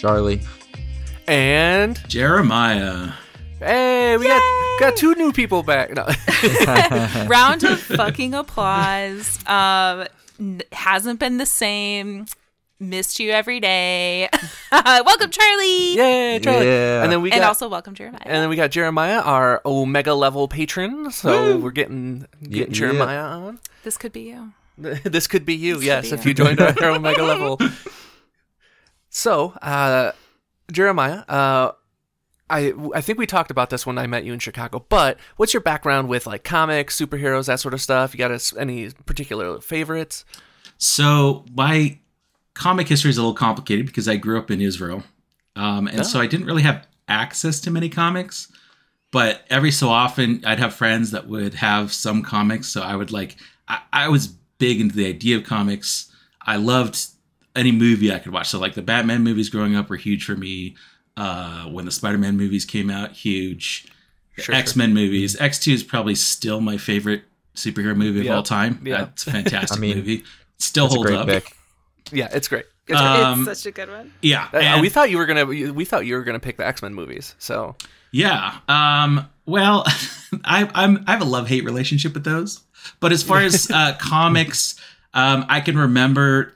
Charlie. And Jeremiah. hey, we got got two new people back. No. Round of fucking applause. Um, n- hasn't been the same. Missed you every day. welcome, Charlie. Yay, Charlie. Yeah. And then we and also welcome, Jeremiah. and then we got Jeremiah, our Omega level patron. So we're getting getting Yeah. Jeremiah on. this could be you. this could be you, This yes, be if you. you joined our Omega level. So, uh, Jeremiah, uh, I I think we talked about this when I met you in Chicago. But what's your background with like comics, superheroes, that sort of stuff? You got us any particular favorites? So my comic history is a little complicated because I grew up in Israel, um, and so I didn't really have access to many comics. But every so often, I'd have friends that would have some comics. So I would like. I, I was big into the idea of comics. I loved any movie I could watch. So like the Batman movies growing up were huge for me. Uh, when the Spider-Man movies came out, huge. Sure, X-Men movies. X2 is probably still my favorite superhero movie of Yeah. all time. Yeah. That's a fantastic I mean, movie. Still That's a holds up. pick. Yeah, it's great. It's. Um, it's such a good one. Yeah. Uh, and- we thought you were gonna. We thought you were gonna pick the X Men movies. So yeah. Um, well, I, I'm I have a love hate relationship with those. But as far as uh, comics, um, I can remember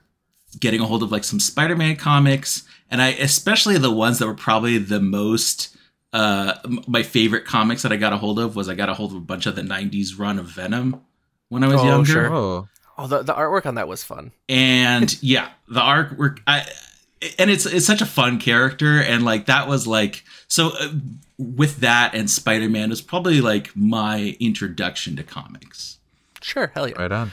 getting a hold of like some Spider-Man comics, and I especially the ones that were probably the most uh, my favorite comics that I got a hold of was I got a hold of a bunch of the '90s run of Venom when I was Oh, younger. sure. Oh, oh, the the artwork on that was fun. and yeah the artwork i and it's it's such a fun character and like that was like so uh, with that and spider-man was probably like my introduction to comics Sure, hell yeah. right on.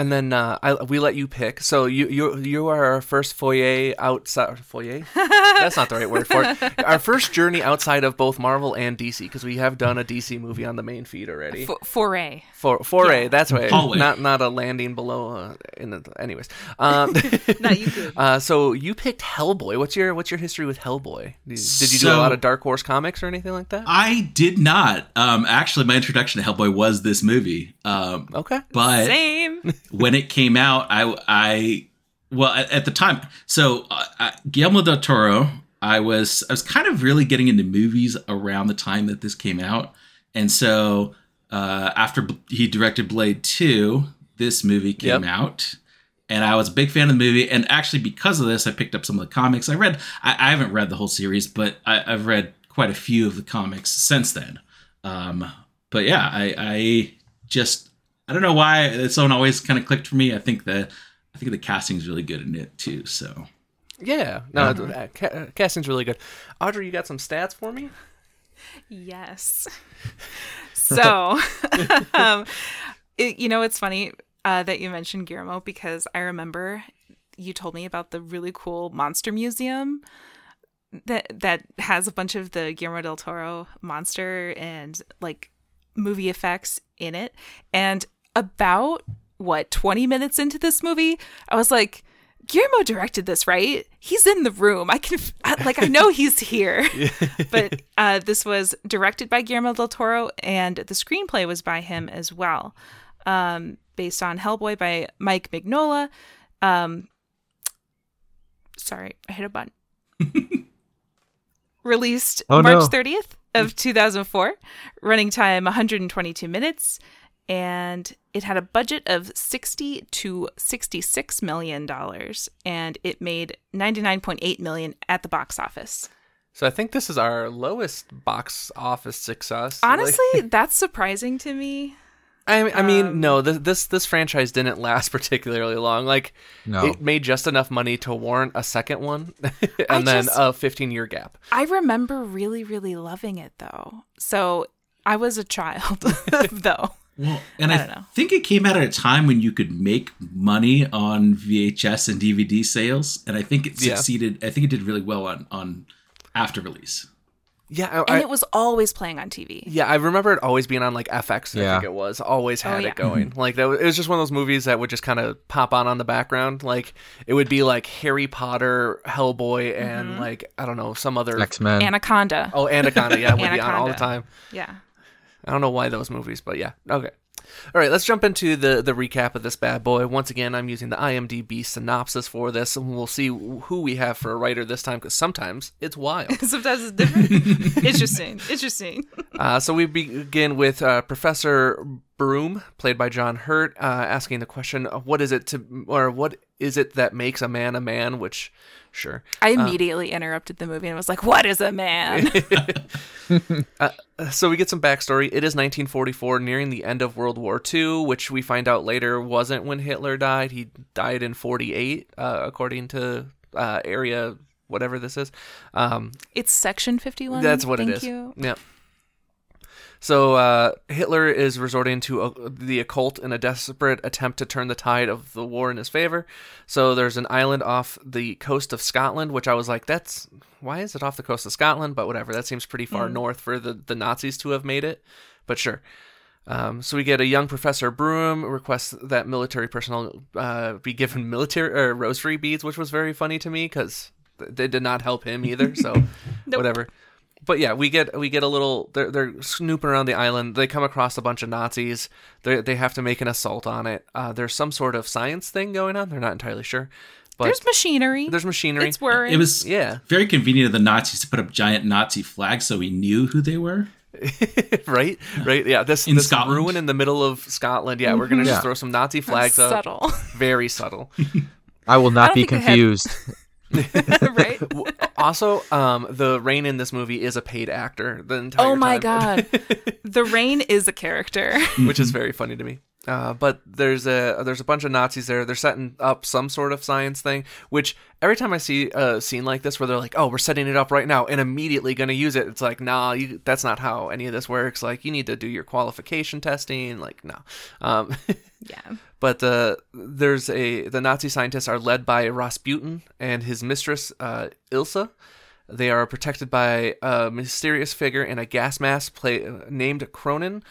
And then uh, I, we let you pick. So you you you are our first foyer outside foyer. That's not the right word for it. Our first journey outside of both Marvel and DC because we have done a DC movie on the main feed already. F- foray. For foray, that's right. Hallway. Not not a landing below. Uh, in the, anyways, um, Not you could. uh, so you picked Hellboy. What's your what's your history with Hellboy? Did, did you do a lot of Dark Horse comics or anything like that? i did not um actually my introduction to hellboy was this movie um Okay. but Same. When it came out, I, I well at, at the time. So uh, uh, Guillermo del Toro, I was I was kind of really getting into movies around the time that this came out, and so uh, after B- he directed Blade Two, this movie came Yep. out. And I was a big fan of the movie, and actually because of this, I picked up some of the comics. I read, I, I haven't read the whole series, but I, I've read quite a few of the comics since then. Um, but yeah, I, I just I don't know why this one always kind of clicked for me. I think the I think the casting is really good in it too. So Yeah. No, uh, ca- casting's really good. Audrey, you got some stats for me? Yes. So, um, it, you know, it's funny uh, that you mentioned Guillermo because I remember you told me about the really cool monster museum that that has a bunch of the Guillermo del Toro monster and like movie effects in it. And about what 20 minutes into this movie, I was like, Guillermo directed this, right? He's in the room. I can, I- like, I know he's here. but uh, this was directed by Guillermo del Toro, and the screenplay was by him as well, um, based on Hellboy by Mike Mignola. Um, sorry, I hit a button. Released Oh, March no. 30th of 2004, running time 122 minutes, and it had a budget of 60 to 66 million dollars, and it made 99.8 million at the box office. So I think this is our lowest box office success. Like- Honestly, that's surprising to me. I, I mean, Um, no, this, this this franchise didn't last particularly long. Like, No. it made just enough money to warrant a second one, and I then just- a 15 year gap. I remember really, really loving it though. So I was a child though. Well, and I I, don't know. think it came out at a time when you could make money on VHS and DVD sales, and I think it Yeah. succeeded. I think it did really well on on after release. Yeah, I, And it was always playing on TV. yeah, I remember it always being on like FX. Yeah. I think it was always had Oh, yeah. it going. Like that, was, it was just one of those movies that would just kind of pop on on the background. Like it would be like Harry Potter, Hellboy, and Mm-hmm. like I don't know some other. X Men. Anaconda. Oh, Anaconda, yeah, would be on all the time. Yeah. I don't know why those movies, but yeah, okay. All right, let's jump into the the recap of this bad boy. Once again, I'm using the IMDb synopsis for this, and we'll see who we have for a writer this time because sometimes it's wild. Sometimes it's different. interesting. Interesting. Uh, so we begin with uh, Professor Broom, played by John Hurt, uh, asking the question, "What is it to, or what is it that makes a man a man?" Which, sure, I immediately interrupted the movie and was like, "What is a man?" so we get some backstory. It is 1944, nearing the end of World War II, which we find out later wasn't when Hitler died. He died in 48, uh, according to uh, area whatever this is. Um, it's Section 51. that's what Thank it is. You. Yep. So uh, Hitler is resorting to uh, the occult in a desperate attempt to turn the tide of the war in his favor. So there's an island off the coast of Scotland, which I was like, "That's why is it off the coast of Scotland?" But whatever, that seems pretty far north for the the Nazis to have made it. But sure. Um, so we get a young Professor Broom requests that military personnel uh, be given military or rosary beads, which was very funny to me because they did not help him either. So whatever but yeah, we get we get a little. They're they're snooping around the island. They come across a bunch of Nazis. They they have to make an assault on it. Uh, there's some sort of science thing going on. They're not entirely sure, but There's machinery. there's machinery. It's whirring. It was Yeah. very convenient of the Nazis to put up giant Nazi flags so we knew who they were. right, right. Yeah, this In this Scotland. ruin in the middle of Scotland. Yeah, we're gonna just throw some Nazi flags up. subtle, Very subtle. I will not don't be think had- confused. right? Also, um, the Rain in this movie is a paid actor. The entire Oh my time. god, the rain is a character. which is very funny to me. Uh, but there's a there's a bunch of Nazis there. They're setting up some sort of science thing. Which every time I see a scene like this where they're like, "Oh, we're setting it up right now and immediately going to use it," it's like, "Nah, you, that's not how any of this works. Like, you need to do your qualification testing. Like, no." Um, Yeah. but uh, there's a the Nazi scientists are led by Rasputin and his mistress uh, Ilsa. They are protected by a mysterious figure in a gas mask play, named Kroenen.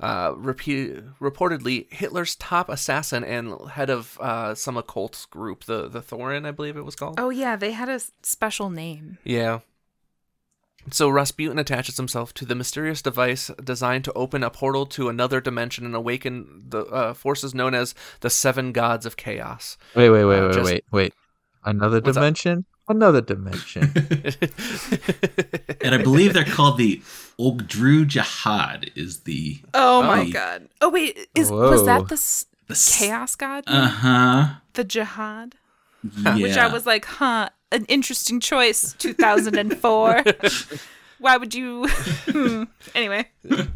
Uh, repeat, reportedly Hitler's top assassin and head of uh, some occult group, the the Thorin, I believe it was called. Oh yeah, they had a s- special name. Yeah. So Rasputin attaches himself to the mysterious device designed to open a portal to another dimension and awaken the uh, forces known as the Seven Gods of Chaos. Wait, wait, wait, Uh, wait, just- wait, wait. Another What's up? dimension? Another dimension. And I believe they're called the Ogdru Jihad is the Oh, my my god. Oh wait, is was that the s- the s- chaos god? Uh-huh. the jihad? Yeah. Which I was like, huh, an interesting choice. 2004. Why would you? Hmm. anyway,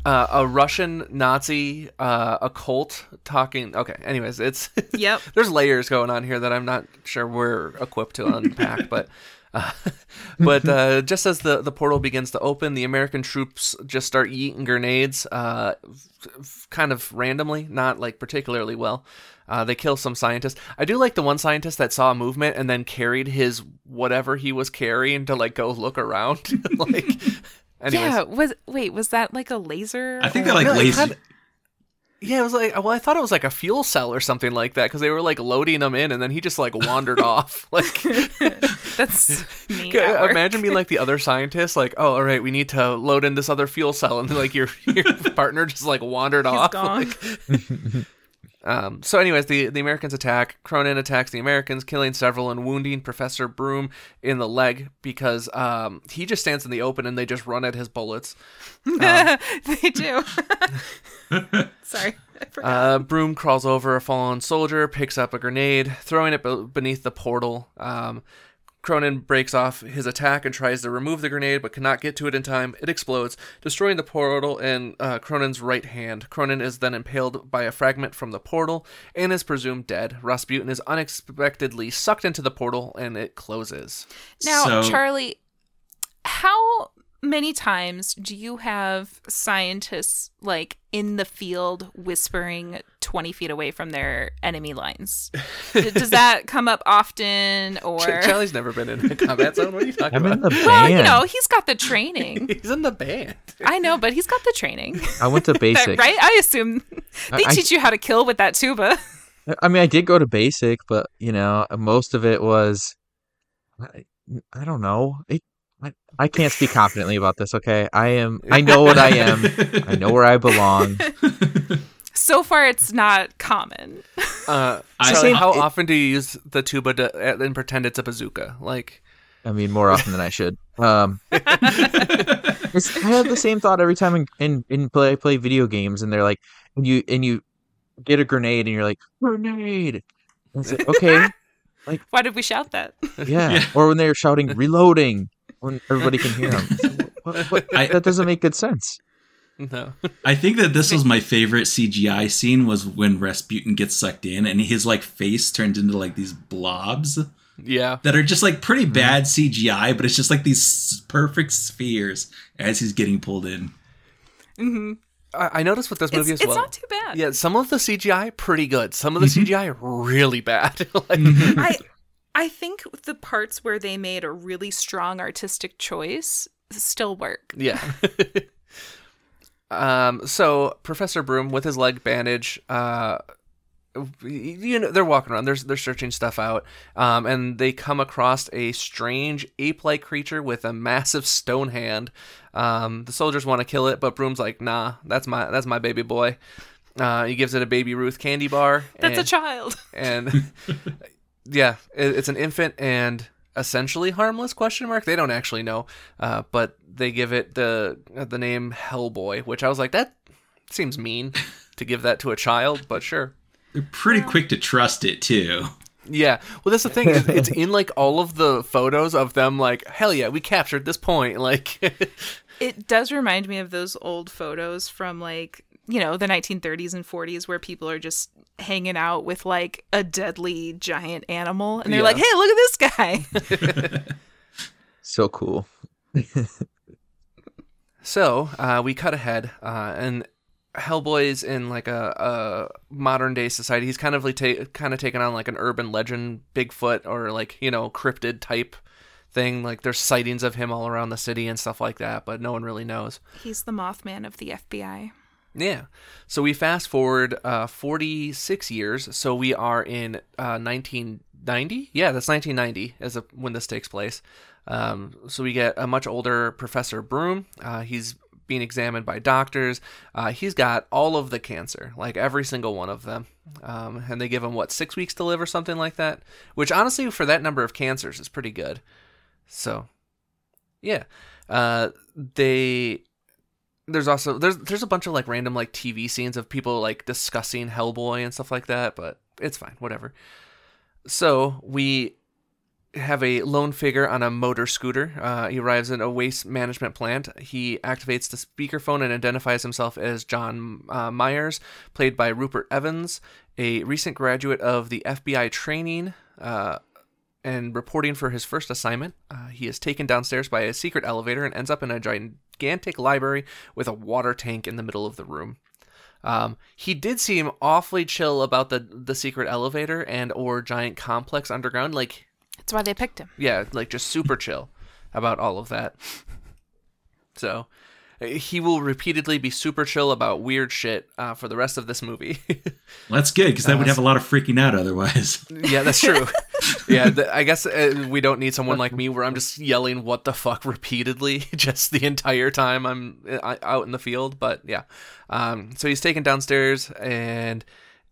uh, a Russian Nazi uh, occult talking. Okay, anyways, it's yep. there's layers going on here that I'm not sure we're equipped to unpack, but. Uh, but uh, just as the, the portal begins to open, the American troops just start yeeting grenades, uh, f- f- kind of randomly, not like particularly well. Uh, they kill some scientists. I do like the one scientist that saw a movement and then carried his whatever he was carrying to like go look around. like, anyways. Yeah. Was wait, was that like a laser? I think or- they're like No, it lazy. Kinda- Yeah, it was like well, I thought it was like a fuel cell or something like that because they were like loading them in, and then he just like wandered off. Like, That's me. imagine being like the other scientist, like, oh, all right, we need to load in this other fuel cell, and like your your partner just like wandered He's off. gone. Like, um, so, anyways, the the Americans attack. Kroenen attacks the Americans, killing several and wounding Professor Broom in the leg because um, he just stands in the open and they just run at his bullets. they do. Sorry, Uh, Broom crawls over a fallen soldier, picks up a grenade, throwing it be- beneath the portal. Um, Kroenen breaks off his attack and tries to remove the grenade, but cannot get to it in time. It explodes, destroying the portal and uh, Kroenen's right hand. Kroenen is then impaled by a fragment from the portal and is presumed dead. Rasputin is unexpectedly sucked into the portal and it closes. Now, So- Charlie, how many times do you have scientists like in the field whispering 20 feet away from their enemy lines? Does that come up often or Charlie's never been in a combat zone. What are you talking I'm in about? the band. Well, you know, he's got the training. He's in the band. I know, but he's got the training. I went to That- basic. right? I assume they I- I- teach you how to kill with that tuba. I mean, I did go to basic, but you know, most of it was, I, I don't know. It, I, I can't speak confidently about this. Okay, I am. I know what I am. I know where I belong. So so far it's not common. Uh, I- Charlie, how it- often do you use the tuba to, and pretend it's a bazooka? Like, I mean, more often than I should. Um, it's, I have the same thought every time in, in, in play play video games, and they're like, and you and you get a grenade, and you're like, grenade. And it's like, Why did we shout that? yeah. Yeah. Or when they're shouting reloading, when everybody can hear them. What, what, I- that doesn't make good sense. no. I think that this was my favorite CGI scene was when Rasputin gets sucked in and his like face turns into like these blobs Yeah. that are just like pretty Mm-hmm. bad CGI, but it's just like these perfect spheres as he's getting pulled in. hmm I, I noticed with this It's, movie as well. it's not too bad. Yeah, some of the CGI pretty good. Some of the Mhm. CGI really bad. like, I I think the parts where they made a really strong artistic choice still work. Yeah. um. So Professor Broom with his leg bandage, uh, you know, they're walking around. They're they're searching stuff out. Um, and they come across a strange ape-like creature with a massive stone hand. Um, the soldiers want to kill it, but Broom's like, "Nah, that's my that's my baby boy." Uh, he gives it a baby Ruth candy bar. That's a child. and yeah it, it's an infant and essentially harmless question mark. They don't actually know uh, but they give it the the name hellboy which i was like that seems mean to give that to a child but sure. They're pretty quick to trust it too. yeah. Well that's the thing. It's, it's in like all of the photos of them like hell yeah we captured this point like It does remind me of those old photos from like, you know, the 1930s and 40s where people are just hanging out with like a deadly giant animal and they're Yeah. like, "Hey, look at this guy." So cool. So uh, we cut ahead, uh, and Hellboy's in like a, a modern day society. He's kind of like ta- kind of taken on like an urban legend, Bigfoot or like you know cryptid type thing. Like there's sightings of him all around the city and stuff like that, but no one really knows. He's the Mothman of the FBI. Yeah. So we fast forward uh, 46 years. So we are in uh, 1990. Yeah, that's 1990 as a, when this takes place. Um, so we get a much older Professor Broom. Uh, he's being examined by doctors. Uh, he's got all of the cancer, like every single one of them. Um, and they give him, what, six weeks to live or something like that? Which, honestly, for that number of cancers is pretty good. So, yeah. Uh, they there's also there's there's a bunch of like random like TV scenes of people like discussing Hellboy and stuff like that, but it's fine, whatever. So we have a lone figure on a motor scooter. Uh, he arrives in a waste management plant. He activates the speakerphone and identifies himself as John uh, Myers, played by Rupert Evans, a recent graduate of the FBI training. Uh, and reporting for his first assignment, uh, he is taken downstairs by a secret elevator and ends up in a gigantic library with a water tank in the middle of the room. Um, he did seem awfully chill about the the secret elevator and or giant complex underground. Like, That's why they picked him. yeah, like just super chill about all of that. So uh, he will repeatedly be super chill about weird shit uh, for the rest of this movie. Well, that's good because that would have a lot of freaking out otherwise. Yeah, that's true. yeah, th- I guess uh, we don't need someone like me where I'm just yelling "what the fuck" repeatedly just the entire time I'm uh, out in the field. But yeah, um, so he's taken downstairs and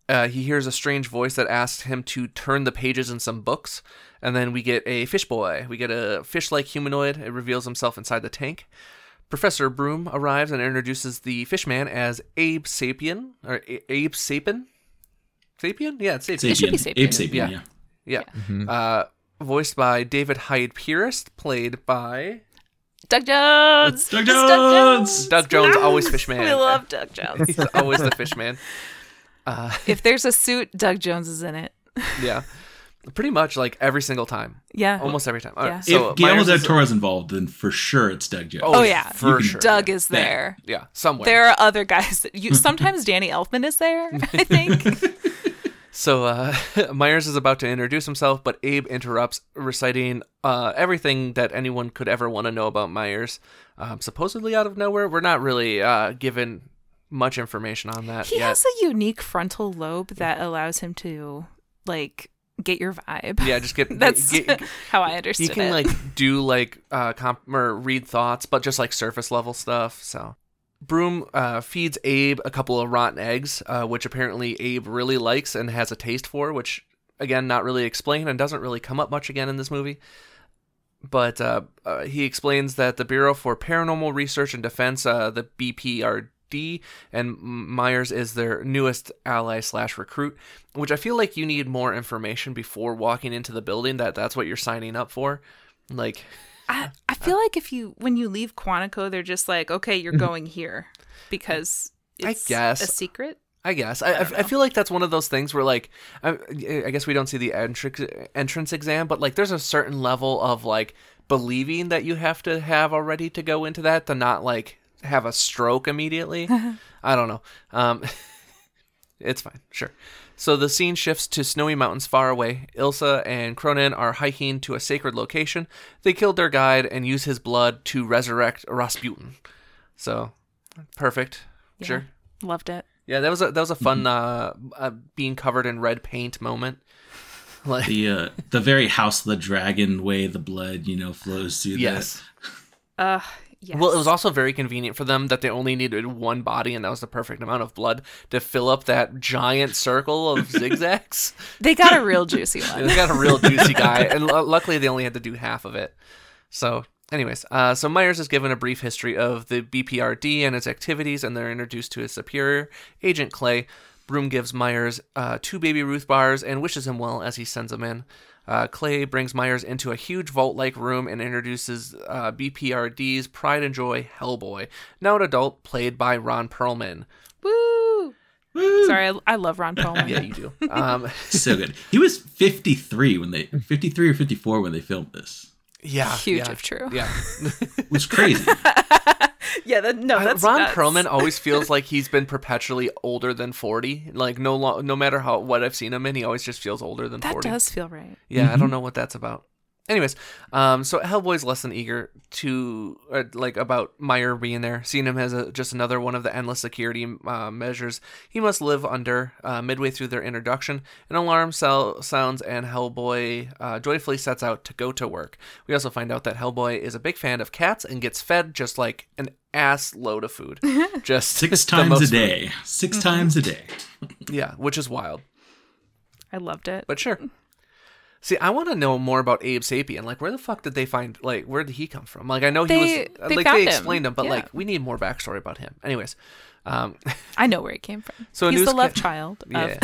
uh, he hears a strange voice that asks him to turn the pages in some books. And then we get a fish boy. We get a fish-like humanoid. It reveals himself inside the tank. Professor Broom arrives and introduces the fishman as Abe Sapien or A- Abe Sapien. Sapien? Yeah, it's Sapien. It should be Sapien. Sapien. Ape Sapien, Yeah. yeah. Yeah. Mhm. Uh, voiced by David Hyde Pierce, played by Doug Jones. Doug It's Jones! Doug Jones, always Fishman. We love Doug Jones. He's always the Fishman. Uh, if there's a suit, Doug Jones is in it. yeah. Pretty much like every single time. Yeah. Almost every time. All right, Yeah. So if Guillermo Myers del is- Toro's involved, then for sure it's Doug Jones. Oh, yeah. For can- sure. Doug yeah. is there. Yeah, somewhere. There are other guys that you sometimes Danny Elfman is there, I think. So uh, Myers is about to introduce himself, but Abe interrupts, reciting uh, everything that anyone could ever want to know about Myers. Um, supposedly out of nowhere, we're not really uh, given much information on that he yet. has a unique frontal lobe that allows him to like get your vibe. yeah, just get That's get- get- how I understand. he understood can it. like do like uh comp or read thoughts but just like surface level stuff so Broom uh, feeds Abe a couple of rotten eggs, uh, which apparently Abe really likes and has a taste for, which again not really explained and doesn't really come up much again in this movie. But uh, uh, he explains that the Bureau for Paranormal Research and Defense, uh, the BPRD, and Myers is their newest ally slash recruit. Which I feel like you need more information before walking into the building. That that's what you're signing up for. Like, I, I feel like if you when you leave Quantico, they're just like, okay, you're going here because I guess. a secret. I guess I, I, I feel like that's one of those things where like I, I guess we don't see the entrance entrance exam, but like there's a certain level of like believing that you have to have already to go into that to not like have a stroke immediately. I don't know. Um, it's fine, sure. So the scene shifts to snowy mountains far away. Ilsa and Kroenen are hiking to a sacred location. They killed their guide and use his blood to resurrect Rasputin. So perfect. Yeah. Sure. Loved it. Yeah, that was a that was a fun uh, uh being covered in red paint moment. Like The uh, the very House of the Dragon way the blood you know flows through. the- yes. Uh, yes. Well, it was also very convenient for them that they only needed one body, and that was the perfect amount of blood to fill up that giant circle of zigzags. they got a real juicy one. they got a real juicy guy, and lu luckily they only had to do half of it. So, anyways, uh, so Myers is given a brief history of the BPRD and its activities, and they're introduced to his superior, Agent Clay. Broom gives Myers uh, two baby Ruth bars and wishes him well as he sends them in. Uh, Clay brings Myers into a huge vault like room and introduces uh, BPRD's pride and joy, Hellboy, now an adult, played by Ron Perlman. Woo! Sorry, I, I love Ron Perlman. Yeah, you do. Um, so good. He was 53 when they 53 or 54 when they filmed this. yeah. Huge yeah, if true. Yeah. It was crazy. Yeah, that, no, I- that's Ron nuts. Perlman always feels like he's been perpetually older than 40. Like, no lo- no matter how what I've seen him in, he always just feels older than That 40. does feel right. Yeah, I don't mm-hmm. know what that's about. Anyways, um, so Hellboy's less than eager to uh, like about Meyer being there, seeing him as a, just another one of the endless security uh, measures he must live under. Uh, midway through their introduction, an alarm cell sounds, and Hellboy uh, joyfully sets out to go to work. We also find out that Hellboy is a big fan of cats and gets fed just like an ass load of food, just Six times most a food. day. 6 Mm-hmm. times a day. Yeah, which is wild, I loved it. but sure. See, I want to know more about Abe Sapien. Like, where the fuck did they find? Like, where did he come from? Like, I know he They- was. they like, found they him. explained him, but Yeah. like, we need more backstory about him. Anyways, um, I know where it came from. So a he's the news love ca- child. yeah.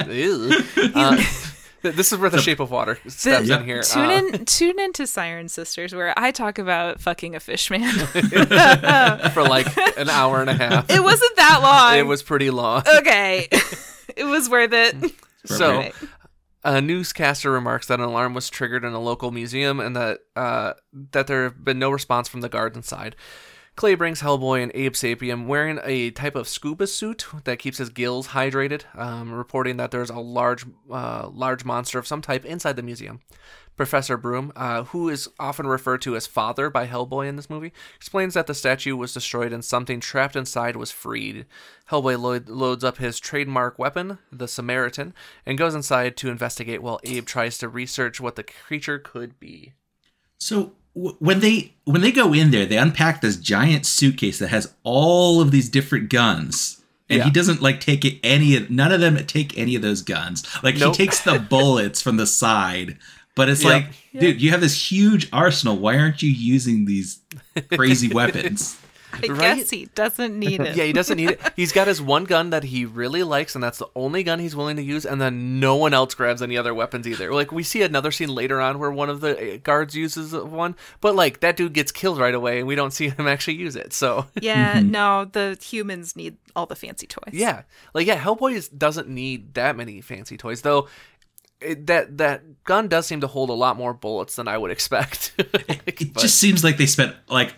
Of, Ew. Uh, th- this is where the Shape of Water steps Yep. in here. tune Uh, in, tune in to Siren Sisters, where I talk about fucking a fish man. for like an hour and a half. it wasn't that long. It was pretty long. okay. it was worth it. So, Right. A newscaster remarks that an alarm was triggered in a local museum and that uh, that there have been no response from the guards inside. Clay brings Hellboy and Abe Sapien wearing a type of scuba suit that keeps his gills hydrated, um, reporting that there's a large, uh, large monster of some type inside the museum. Professor Broom, uh, who is often referred to as Father by Hellboy in this movie, explains that the statue was destroyed and something trapped inside was freed. Hellboy lo- loads up his trademark weapon, the Samaritan, and goes inside to investigate while Abe tries to research what the creature could be. So w- when they when they go in there, they unpack this giant suitcase that has all of these different guns. And Yeah. he doesn't like take any of none of them take any of those guns. Like Nope. he takes the bullets from the side. But it's Yep. like, dude, you have this huge arsenal. Why aren't you using these crazy weapons? I Right? guess he doesn't need it. Yeah, he doesn't need it. He's got his one gun that he really likes, and that's the only gun he's willing to use. And then no one else grabs any other weapons either. Like we see another scene later on where one of the uh, guards uses one, but like that dude gets killed right away, and we don't see him actually use it. So Yeah, no, the humans need all the fancy toys. yeah, like yeah, Hellboy is, doesn't need that many fancy toys though. It, that that gun does seem to hold a lot more bullets than I would expect. It But- just seems like they spent like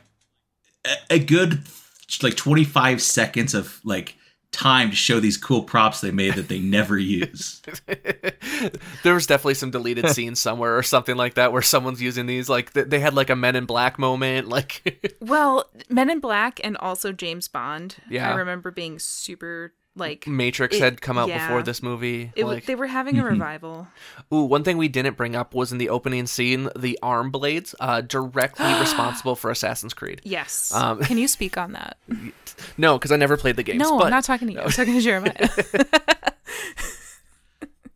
a, a good like 25 seconds of like time to show these cool props they made that they never use. there was definitely some deleted scenes somewhere or something like that where someone's using these like th- they had like a men in black moment like Well, Men in Black and also James Bond. Yeah. I remember being super like Matrix It- had come out yeah. before this movie. it, like, they were having a revival. ooh, one thing we didn't bring up was in the opening scene, the arm blades, uh, directly responsible for Assassin's Creed. Yes. Um, Can you speak on that? No, because I never played the game. no, but I'm not talking to you. I'm talking to Jeremiah.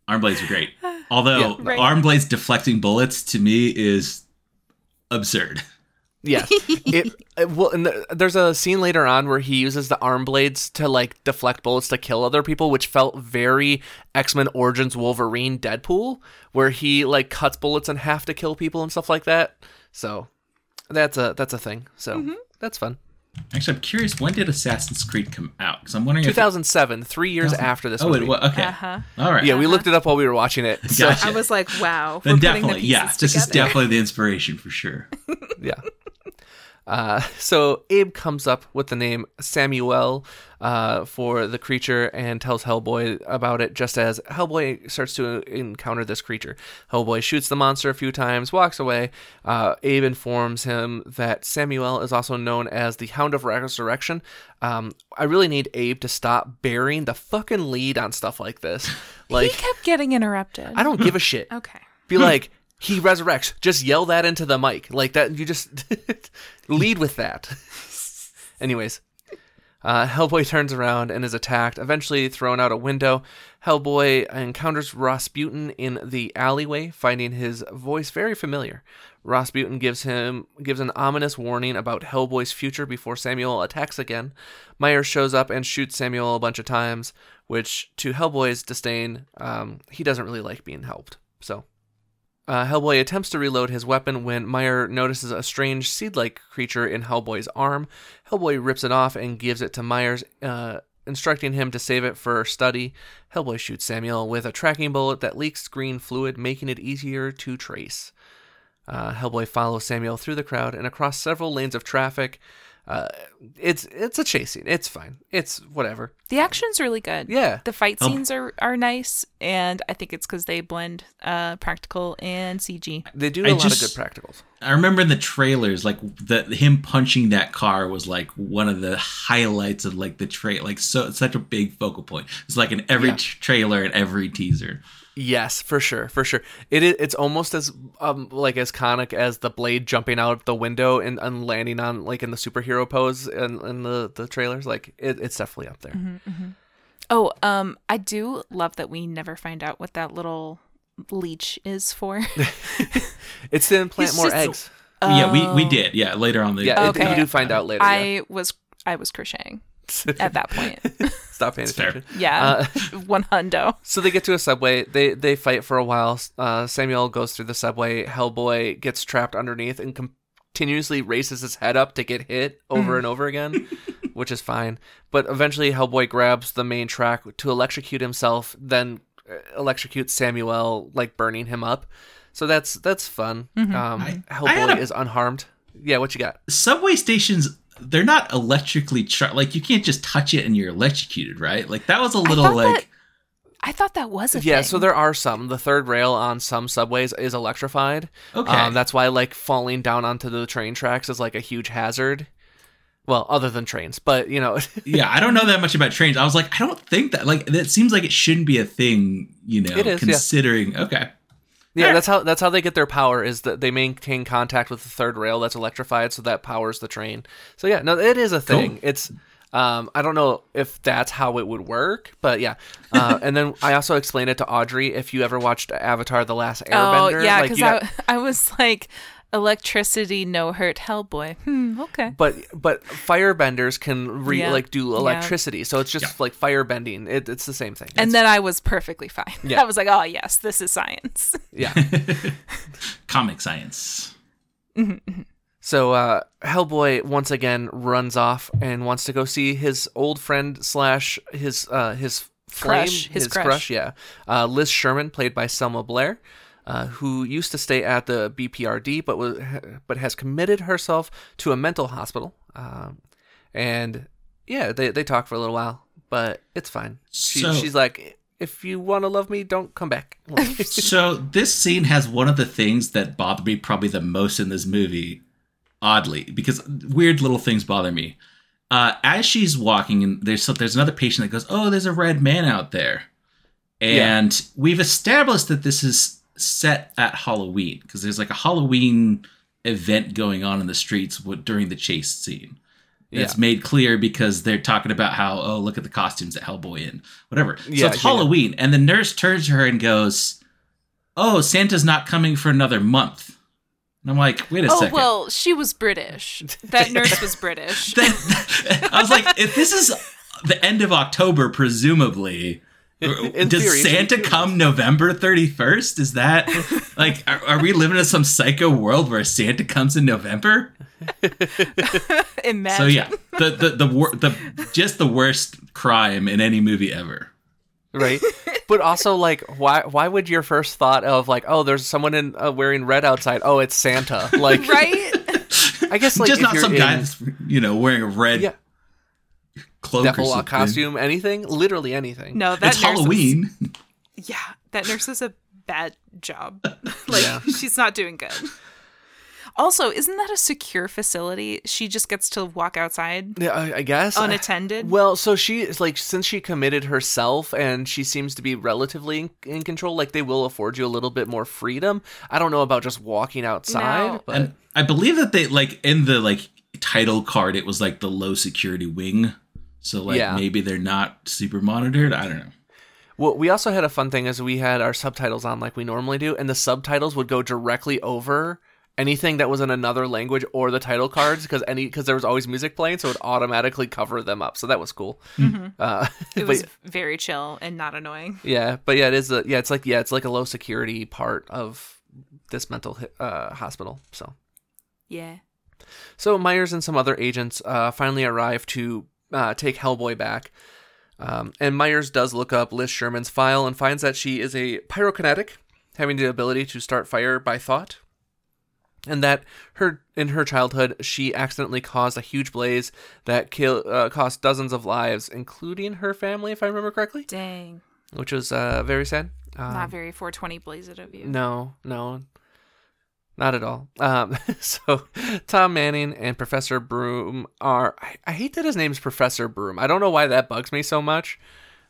Arm blades are great. Although Yeah. Right. arm blades deflecting bullets to me is absurd. Yeah. It, it well, and the, there's a scene later on where he uses the arm blades to like deflect bullets to kill other people, which felt very X Men Origins Wolverine Deadpool, where he like cuts bullets in half to kill people and stuff like that. So that's a that's a thing. So Mm-hmm. that's fun. Actually, I'm curious when did Assassin's Creed come out? Because I'm wondering if 2007, three years after this Oh, movie. it was okay. Uh-huh. All right. Yeah, we looked it up while we were watching it. So, Gotcha. I was like, wow. then we're putting the definitely, yeah. pieces This is definitely the inspiration for sure. yeah. Uh, so Abe comes up with the name Samuel uh, for the creature and tells Hellboy about it just as Hellboy starts to encounter this creature. Hellboy shoots the monster a few times, walks away. Uh, Abe informs him that Samuel is also known as the Hound of Resurrection. Um, I really need Abe to stop burying the fucking lead on stuff like this. Like, he kept getting interrupted. I don't give a shit. Okay. Be like, he resurrects. Just yell that into the mic. Like that. You just lead with that. Anyways, uh, Hellboy turns around and is attacked, eventually thrown out a window. Hellboy encounters Rasputin in the alleyway, finding his voice very familiar. Rasputin gives him gives an ominous warning about Hellboy's future before Samuel attacks again. Myers shows up and shoots Samuel a bunch of times, which to Hellboy's disdain, um, he doesn't really like being helped. So uh, Hellboy attempts to reload his weapon when Meyer notices a strange seed-like creature in Hellboy's arm. Hellboy rips it off and gives it to Myers, uh, instructing him to save it for study. Hellboy shoots Samuel with a tracking bullet that leaks green fluid, making it easier to trace. Uh, Hellboy follows Samuel through the crowd and across several lanes of traffic. Uh, it's it's a chase scene. It's fine. It's whatever. The action's really good. Yeah. The fight Oh. scenes are, are nice, and I think it's because they blend uh, practical and CG. They do I a lot just- of good practicals. I remember in the trailers, like the him punching that car was like one of the highlights of like the tra like so such a big focal point. It's like in every Yeah. t- trailer and every teaser. Yes, for sure, for sure. It is. It's almost as um like as conic as the blade jumping out of the window and, and landing on like in the superhero pose in, in the the trailers. Like it, it's definitely up there. Oh, um, I do love that we never find out what that little leech is for. It's to implant He's more just- eggs. Yeah, we, we Oh. did. Yeah, later on the Yeah, it- Okay. you do find out later. I was I was crocheting at that point. Stop paying It's fair. attention. Yeah, Uh, one hundo. So they get to a subway. They they fight for a while. Uh, Samuel goes through the subway. Hellboy gets trapped underneath and continuously raises his head up to get hit over and over again, which is fine. But eventually, Hellboy grabs the main track to electrocute himself, then uh, electrocutes Samuel, like burning him up. So that's that's fun. Um, I- I Hellboy had a- is unharmed. Yeah, what you got? subway stations. They're not electrically char- like you can't just touch it and you're electrocuted, right? Like that was a little thought like that- I thought that was a Yeah, thing. so there are some. The third rail on some subways is electrified. okay. Um, that's why like falling down onto the train tracks is like a huge hazard. Well, other than trains, but you know, yeah, I don't know that much about trains. I was like, I don't think that like that seems like it shouldn't be a thing, you know, It is, yeah. considering okay. Yeah, that's how that's how they get their power is that they maintain contact with the third rail that's electrified, so that powers the train. So yeah, no, it is a thing. Cool. It's um, I don't know if that's how it would work, but yeah. Uh, and then I also explained it to Audrey. If you ever watched Avatar: The Last Airbender. oh Airbender, yeah, like, because you I I was like, electricity no hurt Hellboy. Hmm. Okay. but but firebenders can re, Yeah. like do Yeah. electricity, so it's just Yeah. like firebending. It, it's the same thing. And then I was perfectly fine. Yeah. I was like, oh yes, this is science. yeah. Comic science. So uh, Hellboy once again runs off and wants to go see his old friend slash his uh, his flame, Crush, his crush. yeah, uh, Liz Sherman, played by Selma Blair, uh, who used to stay at the BPRD, but was but has committed herself to a mental hospital. Um, and yeah, they they talk for a little while, but it's fine. She, So- she's like, if you want to love me, don't come back. so this scene has one of the things that bother me probably the most in this movie, oddly, because weird little things bother me. uh, as she's walking, and there's so there's another patient that goes, "Oh, there's a red man out there," and we've established that this is set at Halloween because there's like a Halloween event going on in the streets during the chase scene. It's Yeah. made clear because they're talking about how, oh, look at the costumes that Hellboy in, whatever. So Yeah, it's yeah, yeah. Halloween, and the nurse turns to her and goes, "Oh, Santa's not coming for another month." And I'm like, wait a Oh second. well, she was British. That nurse was British. I was like, if this is the end of October, presumably, In does theory, Santa she- come November 31st? Is that like, are, are we living in some psycho world where Santa comes in November? Imagine. So yeah, the the the, wor- the just the worst crime in any movie ever. right? but also, like, why why would your first thought of like, oh, there's someone in uh, wearing red outside? Oh, it's Santa. Like, right? I guess like just not you're some in, guy that's you know wearing a red yeah, cloak or devil uh, something. costume, anything, literally anything. No, that It's nurse is- Halloween. yeah, that nurse is a bad job. like Yeah. she's not doing good. Also, isn't that a secure facility? She just gets to walk outside Yeah, I, I guess unattended. Well, so she is like since she committed herself and she seems to be relatively in, in control, like they will afford you a little bit more freedom. I don't know about just walking outside, No. but and I believe that they like in the like title card it was like the low security wing. So like Yeah. maybe they're not super monitored. I don't know. well, we also had a fun thing as we had our subtitles on like we normally do, and the subtitles would go directly over anything that was in another language or the title cards because any because there was always music playing, so it would automatically cover them up. So that was cool. Uh, it but was very chill and not annoying. Yeah, but yeah, it is a yeah, it's like yeah, it's like a low security part of this mental uh, hospital. So Yeah. so Myers and some other agents uh, finally arrive to uh, take Hellboy back. Um, and Myers does look up Liz Sherman's file and finds that she is a pyrokinetic, having the ability to start fire by thought. And that her in her childhood she accidentally caused a huge blaze that kill uh, cost dozens of lives, including her family, if I remember correctly, Dang. which was uh, very sad. Um, not very 420 blaze it of you. no, no, not at all. Um, so Tom Manning and Professor Broom are. I, I hate that his name's Professor Broom. I don't know why that bugs me so much,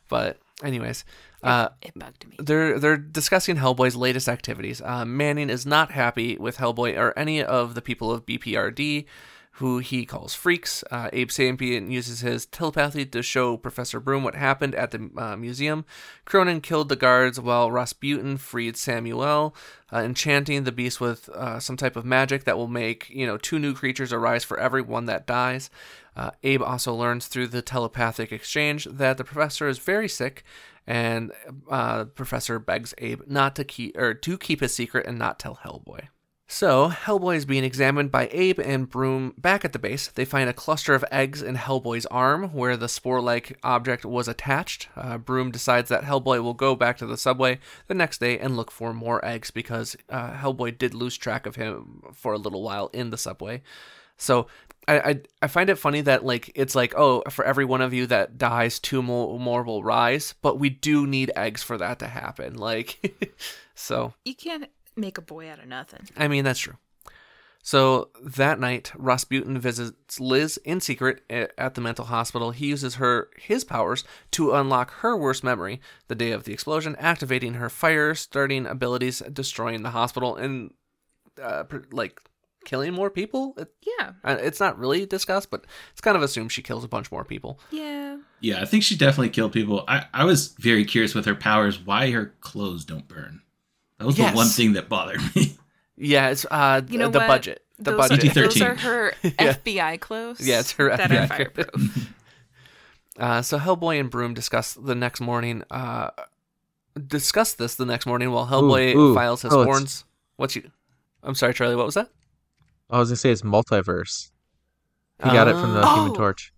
but anyways, uh, It bugged me. they're they're discussing Hellboy's latest activities. Uh, Manning is not happy with Hellboy or any of the people of BPRD, who he calls freaks. Uh, Abe Sapien uses his telepathy to show Professor Broom what happened at the uh, museum. Kroenen killed the guards while Rasputin freed Samuel, uh, enchanting the beast with uh, some type of magic that will make you know two new creatures arise for every one that dies. Uh, Abe also learns through the telepathic exchange that the professor is very sick, and uh, Professor begs Abe not to keep or to keep his secret and not tell Hellboy. So, Hellboy is being examined by Abe and Broom back at the base. They find a cluster of eggs in Hellboy's arm where the spore like object was attached. Uh, Broom decides that Hellboy will go back to the subway the next day and look for more eggs because uh, Hellboy did lose track of him for a little while in the subway. So, I, I, I find it funny that like it's like oh for every one of you that dies two more, more will rise but we do need eggs for that to happen like so You can't make a boy out of nothing. I mean, that's true. So that night, Rasputin visits Liz in secret at the mental hospital. He uses her his powers to unlock her worst memory, the day of the explosion, activating her fire-starting abilities, destroying the hospital, and uh, like killing more people. It, Yeah. it's not really discussed, but it's kind of assumed she kills a bunch more people. Yeah. Yeah, I think she definitely killed people. I, I was very curious with her powers why her clothes don't burn. That was Yes. the one thing that bothered me. Yeah, it's uh, You know the what? budget. The those, budget. PG-13. Those are her FBI clothes. Yeah, it's her that FBI are fireproof. Uh, so Hellboy and Broom discuss the next morning. Uh, discuss this the next morning while Hellboy ooh. files his Oh, it's- horns. What's you? I'm sorry, Charlie. What was that? I was gonna say it's multiverse. He got it from the Oh. Human. Torch.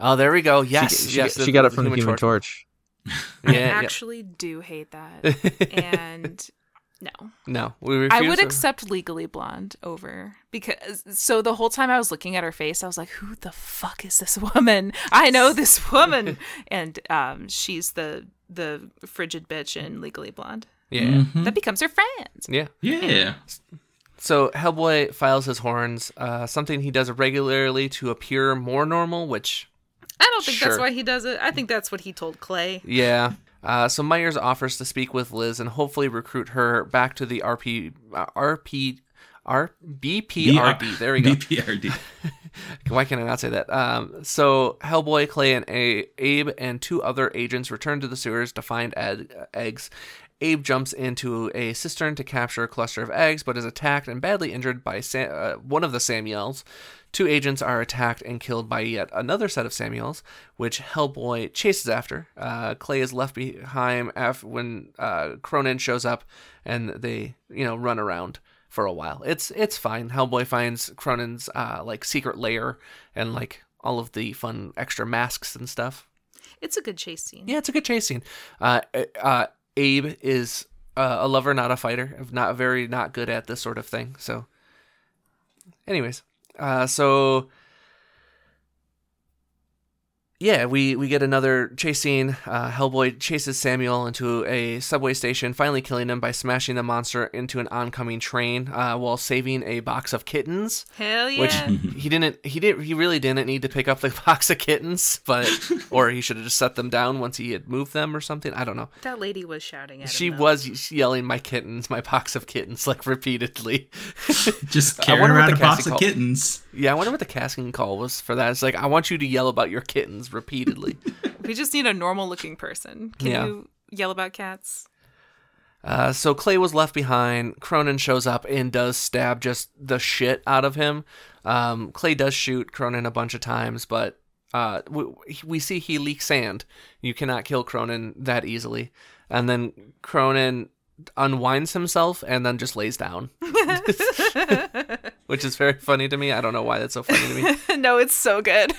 Oh, there we go. She- Yes, she, yes. she got it from the Human Torch. Yeah, I yeah. actually do hate that. And no. no, we I would to- accept Legally Blonde over because so the whole time I was looking at her face, I was like, "Who the fuck is this woman? I know this woman." and um, she's the the frigid bitch in Legally Blonde. Yeah, Mhm. That becomes her friend. yeah. Yeah. so Hellboy files his horns, uh, something he does regularly to appear more normal, which I don't think Sure. that's why he does it. I think that's what he told Clay. Yeah. Uh, so Myers offers to speak with Liz and hopefully recruit her back to the RP, uh, RP, R, BPRD. There we go. BPRD. Why can I not say that? Um, so Hellboy, Clay, and A- Abe and two other agents return to the sewers to find ed- eggs. Abe jumps into a cistern to capture a cluster of eggs, but is attacked and badly injured by Sa- uh, one of the Sammaels. Two agents are attacked and killed by yet another set of Sammaels, which Hellboy chases after. Uh, Clay is left behind when uh, Kroenen shows up, and they, you know, run around for a while. It's it's fine. Hellboy finds Kroenen's uh, like secret lair and like all of the fun extra masks and stuff. It's a good chase scene. Yeah, it's a good chase scene. Uh, uh, Abe is uh, a lover, not a fighter. Not very, not good at this sort of thing. So, anyways, uh, so yeah, we we get another chase scene. Uh, Hellboy chases Sammael into a subway station, finally killing him by smashing the monster into an oncoming train uh, while saving a box of kittens Hell yeah. which he didn't he didn't he really didn't need to pick up the box of kittens but or he should have just set them down once he had moved them or something i don't know that lady was shouting at she him. though. was yelling my kittens my box of kittens like repeatedly Just I carrying wonder what around the a box casting of call- kittens. yeah i wonder what the casting call was for that it's like i want you to yell about your kittens repeatedly We just need a normal looking person. Can Yeah. you yell about cats? Uh, so Clay was left behind. Kroenen shows up and does stab just the shit out of him. Um, Clay does shoot Kroenen a bunch of times, but uh, we, we see he leaks sand. You cannot kill Kroenen that easily. And then Kroenen unwinds himself and then just lays down, which is very funny to me. I don't know why that's so funny to me. no, it's so good.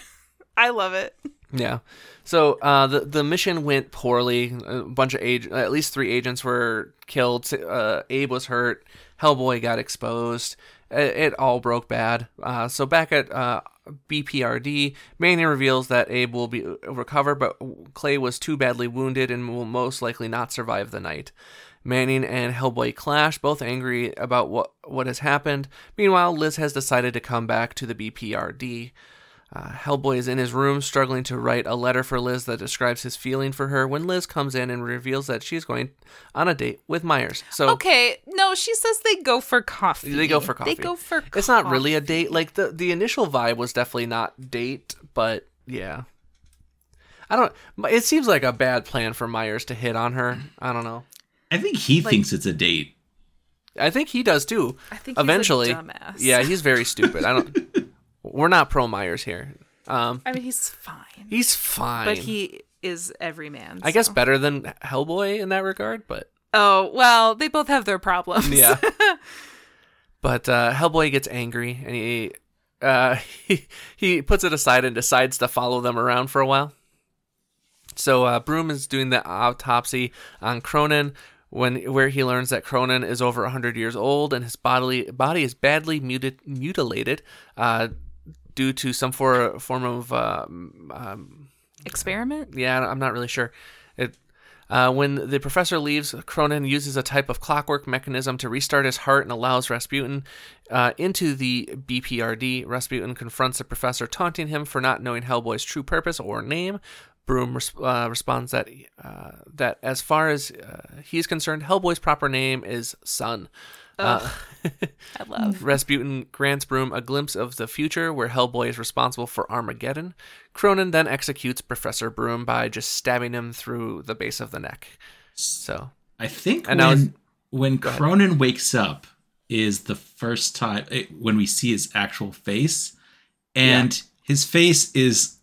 I love it. Yeah. So uh, the the mission went poorly. A bunch of ag- at least three agents were killed. Uh, Abe was hurt. Hellboy got exposed. It, it all broke bad. Uh, so back at uh, BPRD, Manning reveals that Abe will be recovered, but Clay was too badly wounded and will most likely not survive the night. Manning and Hellboy clash, both angry about what what has happened. Meanwhile, Liz has decided to come back to the BPRD. Uh, Hellboy is in his room struggling to write a letter for Liz that describes his feeling for her when Liz comes in and reveals that she's going on a date with Myers. So Okay, no, she says they go for coffee. they go for coffee. They go for It's not really a date. Like the the initial vibe was definitely not date, but yeah. I don't it seems like a bad plan for Myers to hit on her. I don't know. I think he thinks it's a date. I think he does too. I think he's a eventually. dumbass. Yeah, he's very stupid. I don't We're not pro Myers here. Um I mean, he's fine, he's fine. but he is every man. I guess better than Hellboy in that regard, but Oh well, they both have their problems. Yeah. but uh, Hellboy gets angry and he, uh, he he puts it aside and decides to follow them around for a while. So uh, Broom is doing the autopsy on Kroenen when where he learns that Kroenen is over 100 years old and his bodily body is badly muti- mutilated uh, due to some for, form of um, um, Experiment. yeah, I'm not really sure. It uh, when the professor leaves, Kroenen uses a type of clockwork mechanism to restart his heart and allows Rasputin uh, into the BPRD. Rasputin confronts the professor, taunting him for not knowing Hellboy's true purpose or name. Broom res- uh, responds that uh, that as far as uh, he's concerned, Hellboy's proper name is Son. Uh, I love. Rasputin grants Broom a glimpse of the future where Hellboy is responsible for Armageddon. Kroenen then executes Professor Broom by just stabbing him through the base of the neck. So, I think And now it's- when when ahead. Kroenen wakes up is the first time eh, when we see his actual face, and his face is.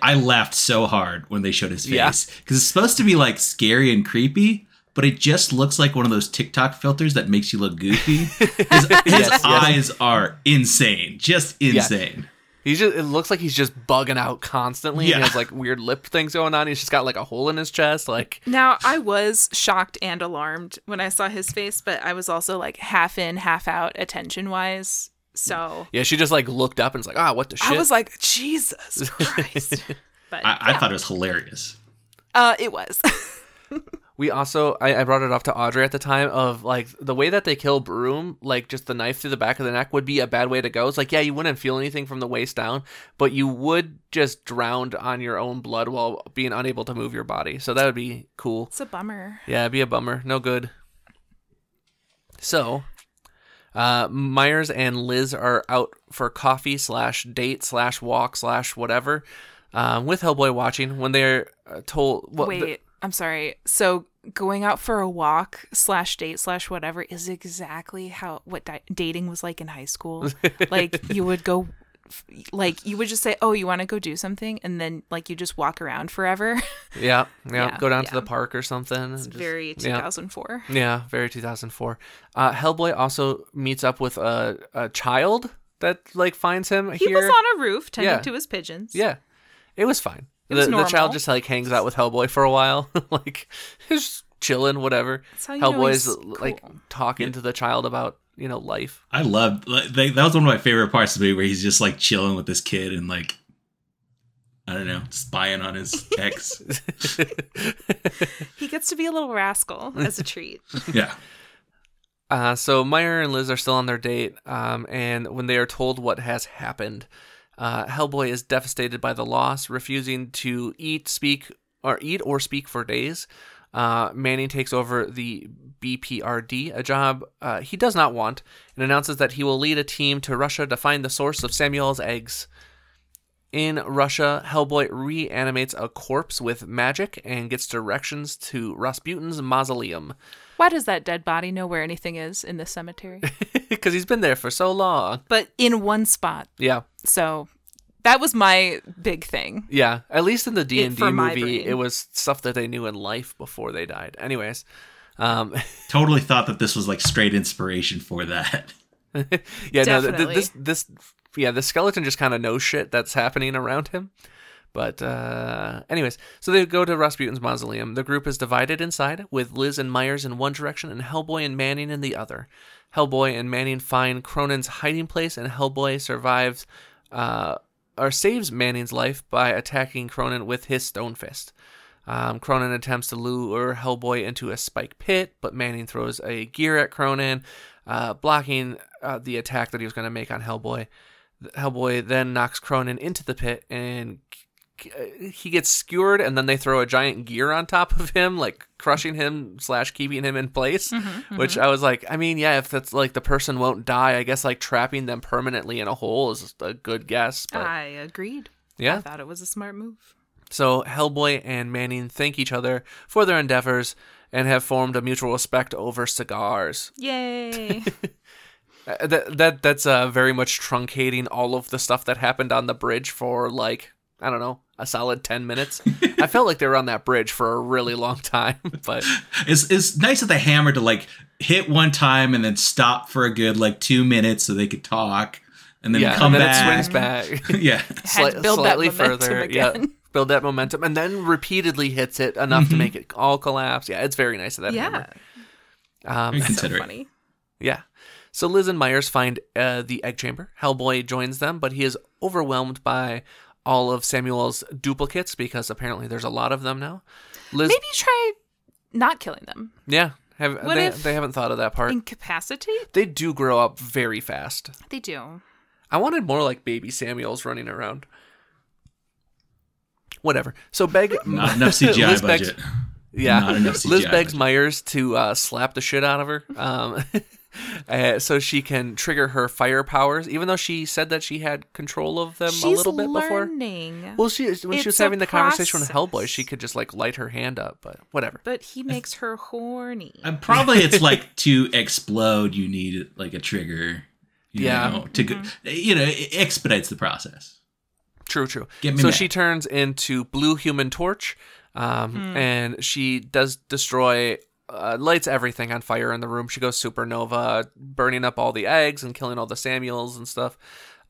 I laughed so hard when they showed his face because it's supposed to be like scary and creepy, but it just looks like one of those TikTok filters that makes you look goofy. His, his yes. eyes are insane, just insane. he's just, it looks like he's just bugging out constantly. And Yeah. he has like weird lip things going on. He's just got like a hole in his chest. Like, Now, I was shocked and alarmed when I saw his face, but I was also like half in, half out attention wise. So yeah, she just like looked up and was like, ah, what the shit? I was like, Jesus Christ. But I, I yeah. thought it was hilarious. uh, it was. We also, I, I brought it up to Audrey at the time of like the way that they kill Broom, like just the knife through the back of the neck would be a bad way to go. It's like, yeah, you wouldn't feel anything from the waist down, but you would just drown on your own blood while being unable to move your body. So that would be cool. It's a bummer. Yeah, it'd be a bummer. No good. So, uh, Myers and Liz are out for coffee slash date slash walk slash whatever um, with Hellboy watching when they're uh, told. Well, Wait, I'm sorry. So going out for a walk slash date slash whatever is exactly how what di- dating was like in high school. like you would go, like you would just say, "Oh, you want to go do something," and then like you just walk around forever. yeah, yeah, Yeah, go down to the park or something. it's just- very yeah. 2004. Yeah, very 2004. Uh, Hellboy also meets up with a, a child that like finds him He here. was on a roof tending Yeah. to his pigeons. Yeah, it was fine. It was the, the child just like hangs out with Hellboy for a while, like he's chilling, whatever. That's how you know Hellboy's he's like cool. talking to the child about you know life. I loved like, they, that was one of my favorite parts of the movie where he's just like chilling with this kid and like I don't know, spying on his ex. He gets to be a little rascal as a treat. yeah. Uh, so Meyer and Liz are still on their date, um, and when they are told what has happened, uh, Hellboy is devastated by the loss, refusing to eat, speak, or eat or speak for days. Uh, Manning takes over the BPRD, a job uh, he does not want, and announces that he will lead a team to Russia to find the source of Sammael's eggs. In Russia, Hellboy reanimates a corpse with magic and gets directions to Rasputin's mausoleum Why does that dead body know where anything is in this cemetery? because he's been there for so long. but in one spot. Yeah, So that was my big thing. yeah. At least in the D and D movie, it was stuff that they knew in life before they died. Anyways, um, Totally thought that this was like straight inspiration for that. yeah, no, th- th- Definitely. this this yeah, the skeleton just kind of knows shit that's happening around him. But uh, anyways, so they go to Rasputin's mausoleum. The group is divided inside, with Liz and Myers in one direction and Hellboy and Manning in the other. Hellboy and Manning find Kroenen's hiding place, and Hellboy survives uh, or saves Manning's life by attacking Kroenen with his stone fist. Um, Kroenen attempts to lure Hellboy into a spike pit, but Manning throws a gear at Kroenen, uh, blocking uh, the attack that he was going to make on Hellboy. Hellboy then knocks Kroenen into the pit and he gets skewered and then they throw a giant gear on top of him like crushing him slash keeping him in place which i was like i mean yeah if that's like the person won't die i guess like trapping them permanently in a hole is a good guess but I agreed. Yeah. I thought it was a smart move. so hellboy and manning thank each other for their endeavors and have formed a mutual respect over cigars Yay. Uh, that that that's uh, very much truncating all of the stuff that happened on the bridge for like I don't know a solid ten minutes. I felt like they were on that bridge for a really long time, but It's it's nice that they hammered to like hit one time and then stop for a good like two minutes so they could talk and then yeah, come and then back. it swings back yeah. Sli- build that slightly momentum further. Yeah, again. build that momentum, and then repeatedly hits it enough to make it all collapse. Yeah, it's very nice of that. yeah. hammer. Um, Very So funny. Yeah. So Liz and Myers find uh, the egg chamber. Hellboy joins them, but he is overwhelmed by all of Sammael's duplicates because apparently there's a lot of them now. Liz, Maybe try not killing them. yeah, have, What they, if- they haven't thought of that part. Incapacitate? they do grow up very fast. They do. I wanted more like baby Sammaels running around. Whatever. So beg Not enough CGI Liz begs- budget. Yeah, Not enough Liz begs budget. Myers to uh, slap the shit out of her, um, uh, so she can trigger her fire powers. Even though she said that she had control of them She's a little bit before. learning. Well, she when she was having the conversation with Hellboy, she could just like light her hand up, but whatever. but he makes her horny. And probably it's like to explode, you need like a trigger. You Yeah. know, to go, Mm-hmm. you know, it expedites the process. True, true. Get me so mad. she turns into Blue Human Torch, um, Hmm. and she does destroy, uh, lights everything on fire in the room. She goes supernova, burning up all the eggs and killing all the Sammaels and stuff.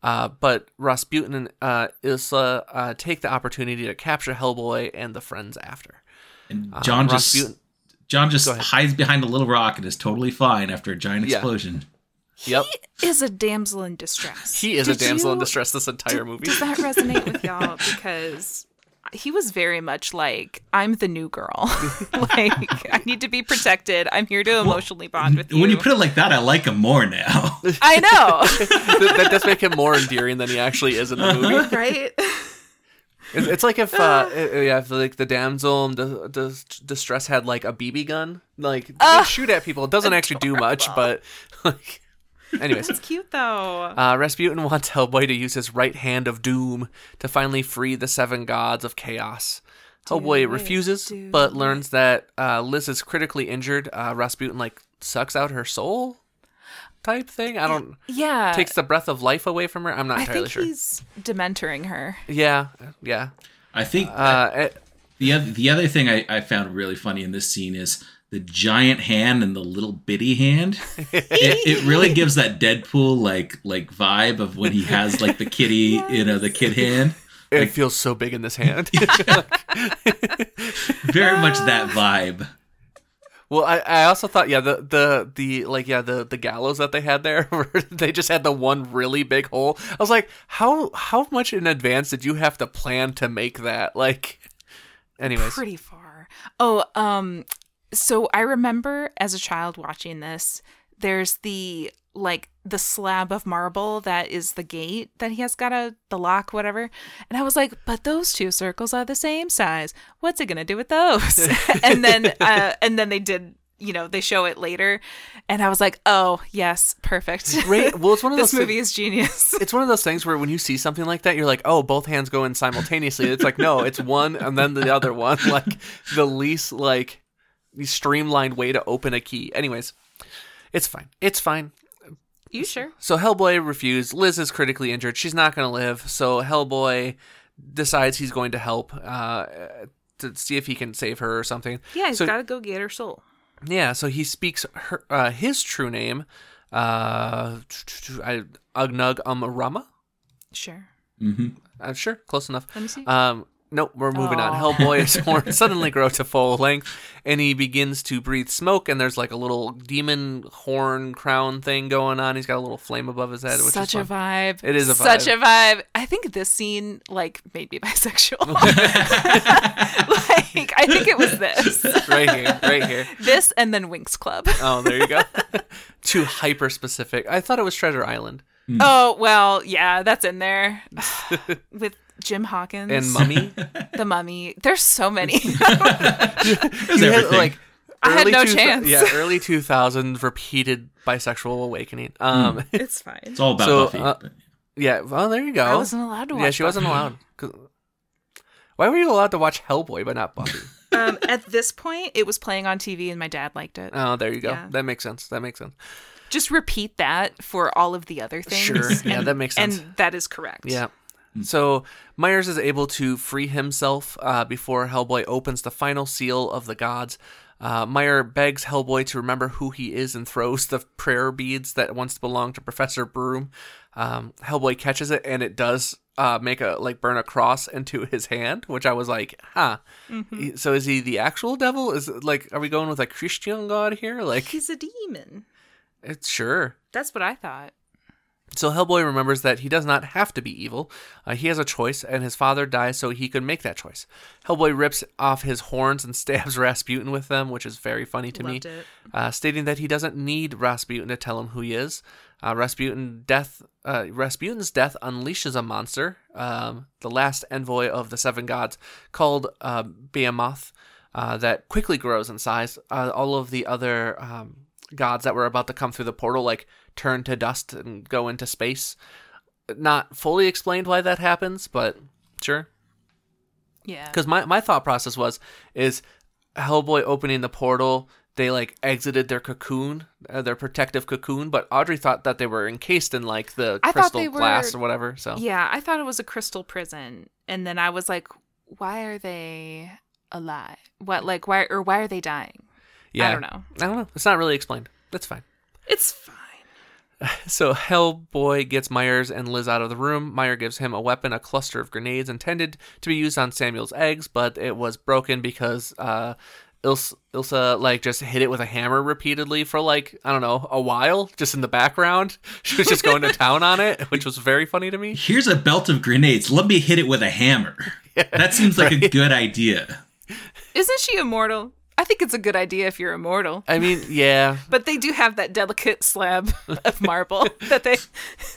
Uh, but Rasputin and uh, Ilsa uh, take the opportunity to capture Hellboy and the friends after. And Uh, John just John just hides behind a little rock and is totally fine after a giant Yeah. explosion. Yep, He is a damsel in distress. he is a Did damsel in distress this entire did- movie. Does that resonate with y'all? Because he was very much like I'm the new girl. like I need to be protected. I'm here to emotionally bond with you. When you put it like that, I like him more now. I know, that, that does make him more endearing than he actually is in the movie. right? It's, it's like if, uh, uh, yeah, if like the damsel in the, the distress had like a BB gun, like they shoot at people. It doesn't actually do much, but like, anyways. It's cute though. Uh, Rasputin wants Hellboy to use his right hand of doom to finally free the seven gods of chaos. Hellboy it, refuses, do but learns that uh, Liz is critically injured. Uh, Rasputin like sucks out her soul, type thing. I don't yeah, takes the breath of life away from her. I'm not I entirely think sure. he's dementoring her. Yeah, yeah. I think Uh, it- the other the other thing I, I found really funny in this scene is the giant hand and the little bitty hand. it, it really gives that Deadpool like like vibe of when he has like the kitty, you know, the kid hand. it feels so big in this hand. Very much that vibe. Well, I, I also thought yeah the the the like yeah the the gallows that they had there where they just had the one really big hole. I was like, how how much in advance did you have to plan to make that? Like, anyways, Pretty far. Oh, um, so I remember as a child watching this. There's the like the slab of marble that is the gate that he has got a the lock whatever and i was like but those two circles are the same size what's it gonna do with those and then uh and then they did you know they show it later and i was like oh yes perfect Right, well, it's one of this those movie is genius it's one of those things where when you see something like that, you're like, oh, both hands go in simultaneously. It's like no, it's one and then the other one. Like the least like streamlined way to open a key. Anyways, it's fine. It's fine. you sure So Hellboy refused. Liz is critically injured. She's not going to live. So Hellboy decides he's going to help uh, to see if he can save her or something. yeah he's So- gotta go get her soul Yeah. So he speaks her, uh, his true name, uh, I- Ugnug Umrama. sure Mm-hmm. Uh, sure, close enough. Let me see. Um, nope, we're moving on. Aw. Hellboy's horns suddenly grow to full length, and he begins to breathe smoke. And there's like a little demon horn crown thing going on. He's got a little flame above his head, which Such is a vibe. It is a Such vibe. a vibe. I think this scene like made me bisexual. like I think it was this. right here, right here. This and then Winx Club. Oh, there you go. Too hyper specific. I thought it was Treasure Island hmm. Oh well, yeah, that's in there with Jim Hawkins and Mummy. the Mummy. There's so many. It was You had, everything. like I had no 2000 chance. Yeah, early 2000s repeated bisexual awakening. Um, it's fine. it's all about so, Buffy. uh, but- yeah. Well, there you go. I wasn't allowed to watch. yeah, she wasn't allowed. Why were you allowed to watch Hellboy but not Buffy? Um, at this point, it was playing on TV, and my dad liked it. oh, there you go. Yeah. That makes sense. That makes sense. Just repeat that for all of the other things. Sure. Yeah, that makes sense. And that is correct. Yeah. So Myers is able to free himself uh, before Hellboy opens the final seal of the gods. Uh, Meyer begs Hellboy to remember who he is and throws the prayer beads that once belonged to Professor Broom. Um, Hellboy catches it and it does uh, make a like burn a cross into his hand, which I was like, huh. He- So is he the actual devil? Is it, like, are we going with a Christian god here? Like, He's a demon. it's sure. That's what I thought. So Hellboy remembers that he does not have to be evil. Uh, he has a choice, and his father dies so he could make that choice. Hellboy rips off his horns and stabs Rasputin with them, which is very funny to Loved me, uh, stating that he doesn't need Rasputin to tell him who he is. Uh, Rasputin death. Uh, Rasputin's death unleashes a monster, um, the last envoy of the seven gods, called uh, Behemoth, uh, that quickly grows in size. Uh, all of the other um, gods that were about to come through the portal, like turn to dust and go into space. Not fully explained why that happens, but sure. Yeah. Because my, my thought process was is Hellboy opening the portal, they like exited their cocoon, uh, their protective cocoon, but Audrey thought that they were encased in like the I crystal were- glass or whatever. So Yeah, I thought it was a crystal prison, and then I was like, "Why are they alive? What like why or why are they dying?" yeah, I don't know. I don't know. It's not really explained. That's fine. It's fine. So Hellboy gets Myers and Liz out of the room. Meyer gives him a weapon, a cluster of grenades intended to be used on Sammael's eggs, but it was broken because uh, Ilsa, Ilsa like just hit it with a hammer repeatedly for like I don't know a while, just in the background. She was just going to town on it, which was very funny to me. Here's a belt of grenades. Let me hit it with a hammer. that seems like a good idea. Isn't she immortal? I think it's a good idea if you're immortal. I mean, yeah, But they do have that delicate slab of marble that they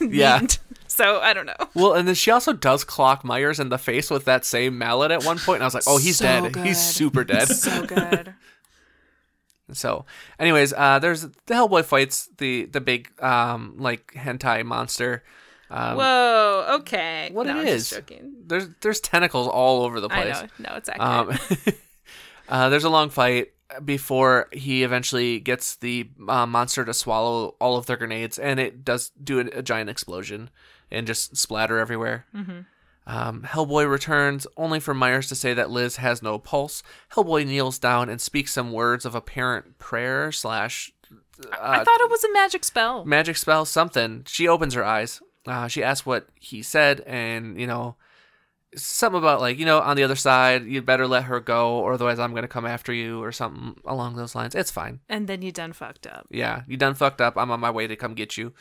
Yeah. need. So I don't know. Well, and then she also does clock Myers in the face with that same mallet at one point, and I was like, "Oh, he's So dead. good. He's super dead." So good. so, anyways, uh, there's the Hellboy fights the the big um like hentai monster. Um, Whoa. Okay. what no, it I'm is? There's there's tentacles all over the I place. know. No, it's accurate. Um, uh, there's a long fight before he eventually gets the uh, monster to swallow all of their grenades, and it does do a, a giant explosion and just splatter everywhere. Um, Hellboy returns only for Myers to say that Liz has no pulse. Hellboy kneels down and speaks some words of apparent prayer slash I uh, thought it was a magic spell. magic spell something. She opens her eyes. Uh, she asks what he said, and you know, something about like you know on the other side, you'd better let her go, or otherwise I'm gonna come after you, or something along those lines. It's fine. and then you done fucked up. Yeah, you done fucked up. I'm on my way to come get you.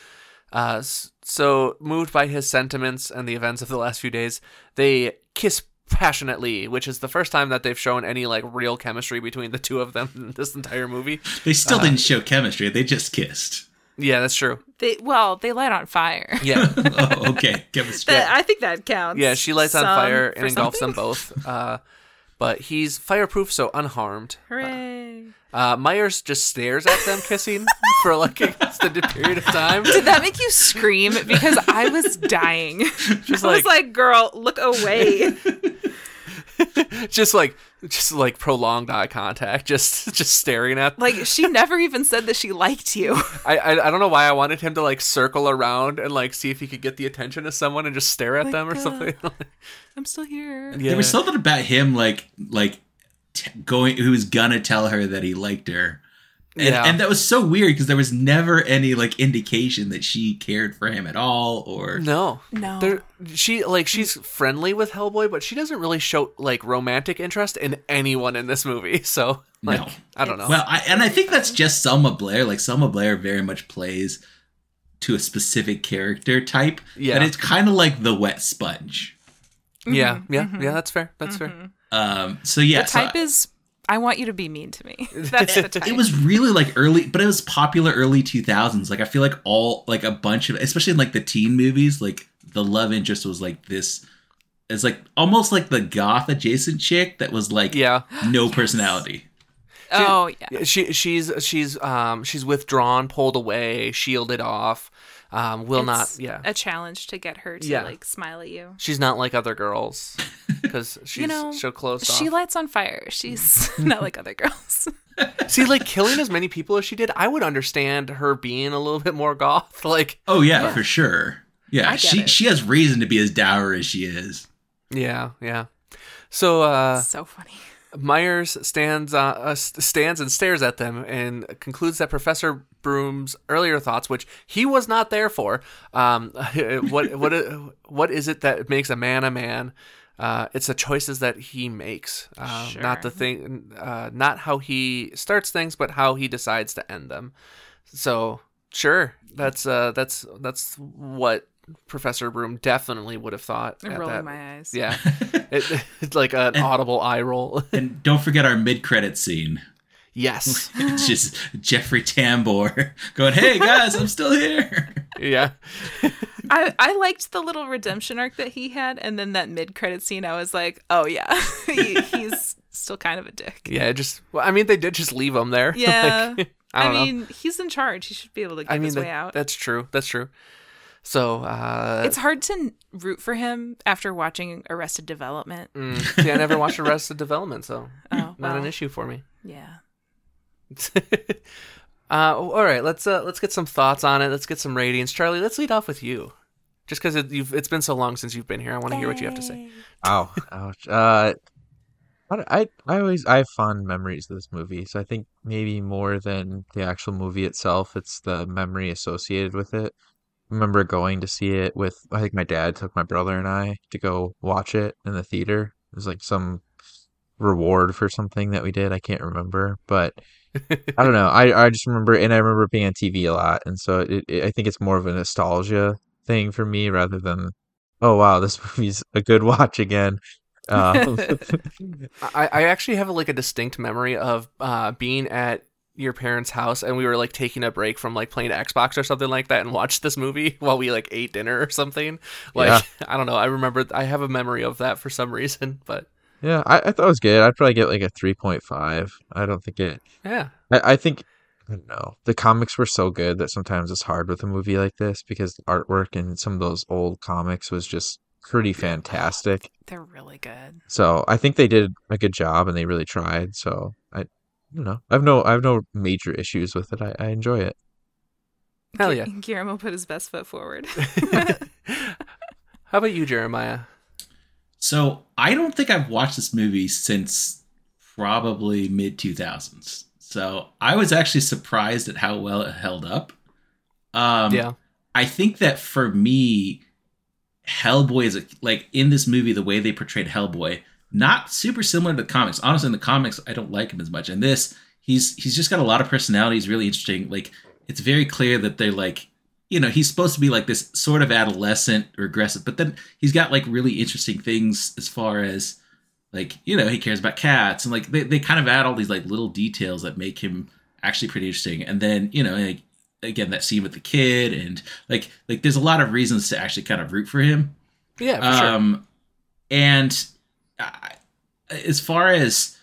Uh, so moved by his sentiments and the events of the last few days, they kiss passionately, which is the first time that they've shown any like real chemistry between the two of them in this entire movie. They still Uh, didn't show chemistry. They just kissed. Yeah, that's true. They well, they light on fire. Yeah. oh, okay. Chemistry. That- I think that counts. Yeah, she lights on some fire for and engulfs them both. Uh, but he's fireproof, so unharmed. Hooray! Uh, Myers just stares at them kissing for like an extended period of time. Did that make you scream? Because I was dying. Just I like, was like, "Girl, look away." just like, just like prolonged eye contact, just, just staring at. Like she never even said that she liked you. I, I, I don't know why I wanted him to like circle around and like see if he could get the attention of someone and just stare at Like, them or uh, something. I'm still here. yeah. There was something about him, like, like t- going. Who was gonna tell her that he liked her, and, Yeah. and that was so weird because there was never any like indication that she cared for him at all, or No, No. There, she like she's friendly with Hellboy, but she doesn't really show like romantic interest in anyone in this movie. So like, No. I don't know. Well, I, and I think that's just Selma Blair. Like Selma Blair very much plays to a specific character type. Yeah. and it's kind of like the wet sponge. yeah, Mm-hmm, yeah, yeah. That's fair. That's fair. Um, so yeah, the so type is, I want you to be mean to me. That's the type. it was really like early, but it was popular early two thousands. Like I feel like all like a bunch of, especially in like the teen movies, like the love interest was like this. It's like almost like the goth adjacent chick that was like Yeah. no personality. Oh yeah. Yeah, She she's she's um she's withdrawn, pulled away, shielded off. Um, will not. Yeah, A challenge to get her to Yeah. like smile at you. she's not like other girls because she's you know, so close. She off. lights on fire. She's not like other girls. See, like killing as many people as she did, I would understand her being a little bit more goth. Like, Oh yeah, for sure. Yeah, she it. she has reason to be as dour as she is. yeah, yeah. So uh, so funny. Myers stands uh, uh, stands and stares at them and concludes that Professor Broom's earlier thoughts, which he was not there for, um, what what what is it that makes a man a man? Uh, it's the choices that he makes, uh, not the thing, uh, not how he starts things, but how he decides to end them. So sure, that's uh, that's that's what Professor Broom definitely would have thought. I'm rolling that. my eyes. Yeah, it, it's like an audible eye roll. And don't forget our mid credit scene. Yes. It's just Jeffrey Tambor going, "Hey guys, I'm still here." yeah. I, I liked the little redemption arc that he had, and then that mid credit scene, I was like, oh yeah, he, he's still kind of a dick. Yeah, just well, I mean they did just leave him there. Yeah. Like, I don't know. mean, he's in charge. He should be able to get I mean his that- way out. that's true. That's true. So uh It's hard to root for him after watching Arrested Development. mm, see, I never watched Arrested Development, so Oh, not well, an issue for me. Yeah. uh all right, let's uh let's get some thoughts on it. Let's get some ratings. Charlie, let's lead off with you. Just because it, it's been so long since you've been here, I want to hear what you have to say. Ow, ouch. Uh, I, I I always I have fond memories of this movie, so I think maybe more than the actual movie itself, it's the memory associated with it. I remember going to see it with I think my dad took my brother and I to go watch it in the theater. It was like some reward for something that we did. I can't remember, but I don't know. I I just remember, and I remember being on TV a lot, and so it, it, I think it's more of a nostalgia thing for me rather than, oh wow, this movie's a good watch again. Um, I, I actually have like a distinct memory of uh, being at your parents' house and we were like taking a break from like playing Xbox or something like that and watched this movie while we like ate dinner or something. Like Yeah. I don't know. I remember I have a memory of that for some reason, but yeah, I, I thought it was good. I'd probably get like a three point five. I don't think it. yeah. I, I think I don't know. The comics were so good that sometimes it's hard with a movie like this because the artwork in some of those old comics was just pretty fantastic. They're really good. So I think they did a good job and they really tried. So I, you know, I have no I have no major issues with it. I, I enjoy it. Hell yeah. Guillermo put his best foot forward. How about you, Jeremiah? So I don't think I've watched this movie since probably mid 2000s. So I was actually surprised at how well it held up. Um, yeah. I think that for me, Hellboy is a, like in this movie the way they portrayed Hellboy, not super similar to the comics. Honestly, in the comics, I don't like him as much. And this, he's he's just got a lot of personality. He's really interesting. Like it's very clear that they're like, you know, he's supposed to be like this sort of adolescent or aggressive, but then he's got like really interesting things as far as like you know he cares about cats and like they, they kind of add all these like little details that make him actually pretty interesting and then you know like again that scene with the kid and like like there's a lot of reasons to actually kind of root for him Yeah, for sure. um and I, as far as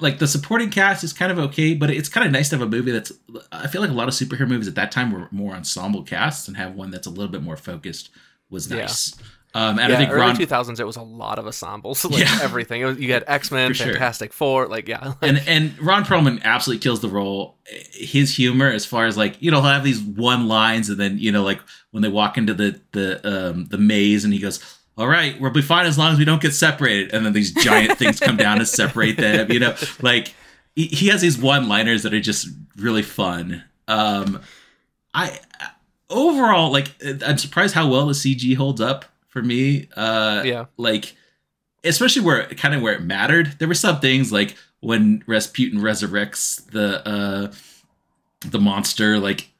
like the supporting cast is kind of okay but it's kind of nice to have a movie that's i feel like a lot of superhero movies at that time were more ensemble casts and have one that's a little bit more focused was Yeah. nice um and yeah, i think early ron 2000s, it was a lot of ensembles, like Yeah. everything. Was, you had X Men, For sure. Fantastic Four, like yeah, and and Ron Perlman absolutely kills the role. His humor, as far as like you know, he'll have these one lines, and then you know, like when they walk into the the um, the maze, and he goes, "All right, we'll be fine as long as we don't get separated." And then these giant things come down to separate them. You know, like he, has these one liners that are just really fun. Um, I overall like I'm surprised how well the CG holds up for me. Uh, yeah, like especially where kind of where it mattered there were some things like when rasputin resurrects the uh the monster like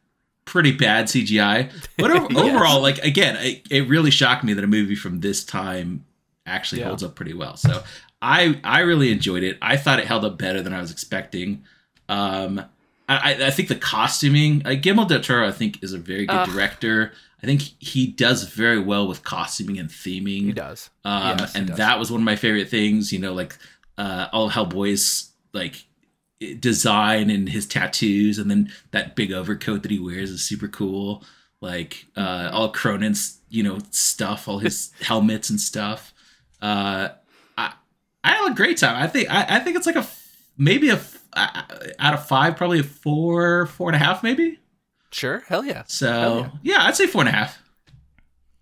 pretty bad cgi but Yes. overall like again it, it really shocked me that a movie from this time actually Yeah. holds up pretty well so i i really enjoyed it i thought it held up better than i was expecting um I, I- think the costuming, uh, Guillermo del Toro, I think, is a very good Ugh. director. I think he does very well with costuming and theming. he does. Um, Yes, he and does. that was one of my favorite things. You know, like uh, all Hellboy's like design and his tattoos, and then that big overcoat that he wears is super cool. Like uh, all Kroenen's, you know, stuff, all his helmets and stuff. Uh, I I had a great time. I think I, I think it's like a maybe a uh, out of five, probably a four, four and a half, maybe. Sure, hell yeah, So Hell yeah, I'd say four and a half.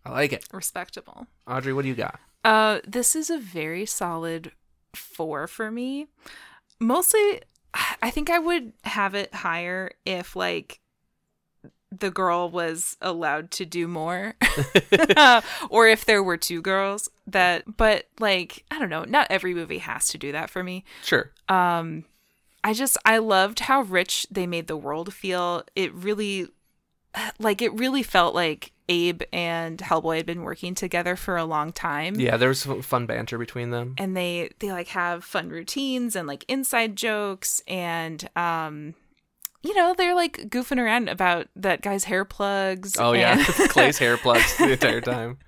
I like it. Respectable. Audrey, what do you got? Uh, this is a very solid four for me. Mostly, I think I would have it higher if like the girl was allowed to do more, or if there were two girls that. But like, I don't know. Not every movie has to do that for me. Sure. Um, I just I loved how rich they made the world feel. It really, like, it really felt like Abe and Hellboy had been working together for a long time Yeah, there was fun banter between them. and they they like have fun routines and like inside jokes and um you know they're like goofing around about that guy's hair plugs Oh yeah, Clay's hair plugs the entire time.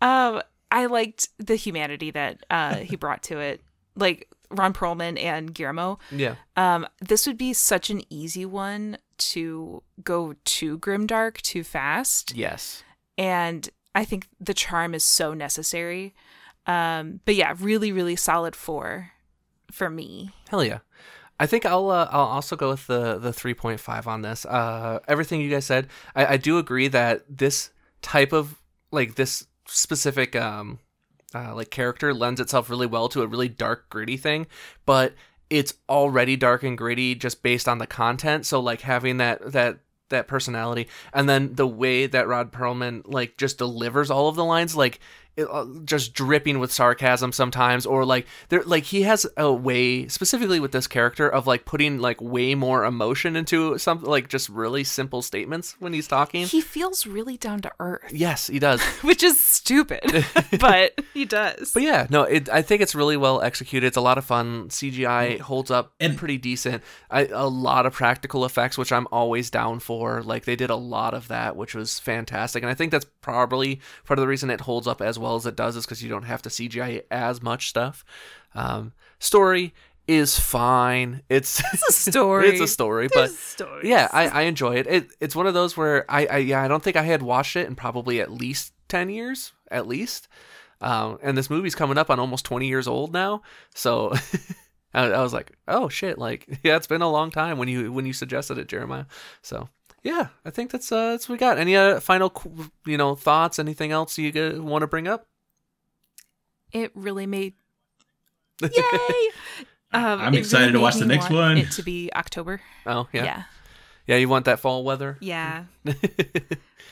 um i liked the humanity that uh he brought to it like ron perlman and guillermo Yeah, um this would be such an easy one to go too grimdark too fast yes. and I think the charm is so necessary. Um, but yeah, really, really solid four for me. Hell yeah. I think I'll uh, I'll also go with the the three point five on this. Uh, everything you guys said, I, I do agree that this type of like this specific um uh, like character lends itself really well to a really dark gritty thing, but it's already dark and gritty just based on the content. So like having that that that personality and then the way that Ron Perlman like just delivers all of the lines like Uh, just dripping with sarcasm sometimes or like there like he has a way specifically with this character of like putting like way more emotion into something like just really simple statements when he's talking. He feels really down to earth, yes he does. Which is stupid, but he does. but yeah no it, i think it's really well executed. It's a lot of fun. Cgi mm. holds up And- pretty decent. I, a lot of practical effects which i'm always down for. Like they did a lot of that which was fantastic and i think that's probably part of the reason it holds up as well as it does is because you don't have to cgi as much stuff um, story is fine it's It's a story. it's a story There's but stories. yeah I, I enjoy it. it it's one of those where I, I yeah i don't think i had watched it in probably at least 10 years at least um, and this movie's coming up on almost 20 years old now so I, I was like oh shit like yeah it's been a long time when you when you suggested it jeremiah so yeah i think that's uh that's what we got any uh, final you know thoughts anything else you want to bring up it really made. Yay! Um, I'm excited really to watch the next want one. It to be October. oh yeah. Yeah. yeah you want that fall weather Yeah.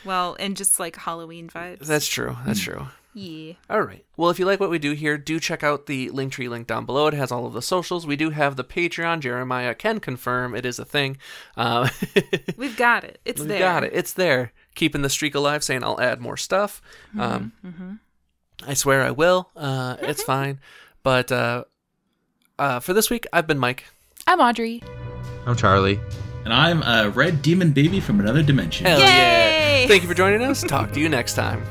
Well, and just like Halloween vibes. that's true that's true yeah. All right. Well, if you like what we do here, do check out the Linktree link down below. It has all of the socials. We do have the Patreon. Jeremiah can confirm it is a thing. Uh, We've got it. It's there. we there. got it. It's there. Keeping the streak alive, saying I'll add more stuff. Um, Mm-hmm. I swear I will. Uh, it's fine. But uh, uh, for this week, I've been Mike. I'm Audrey. I'm Charlie. And I'm a red demon baby from another dimension. Hell Yay! yeah. Thank you for joining us. Talk to you next time.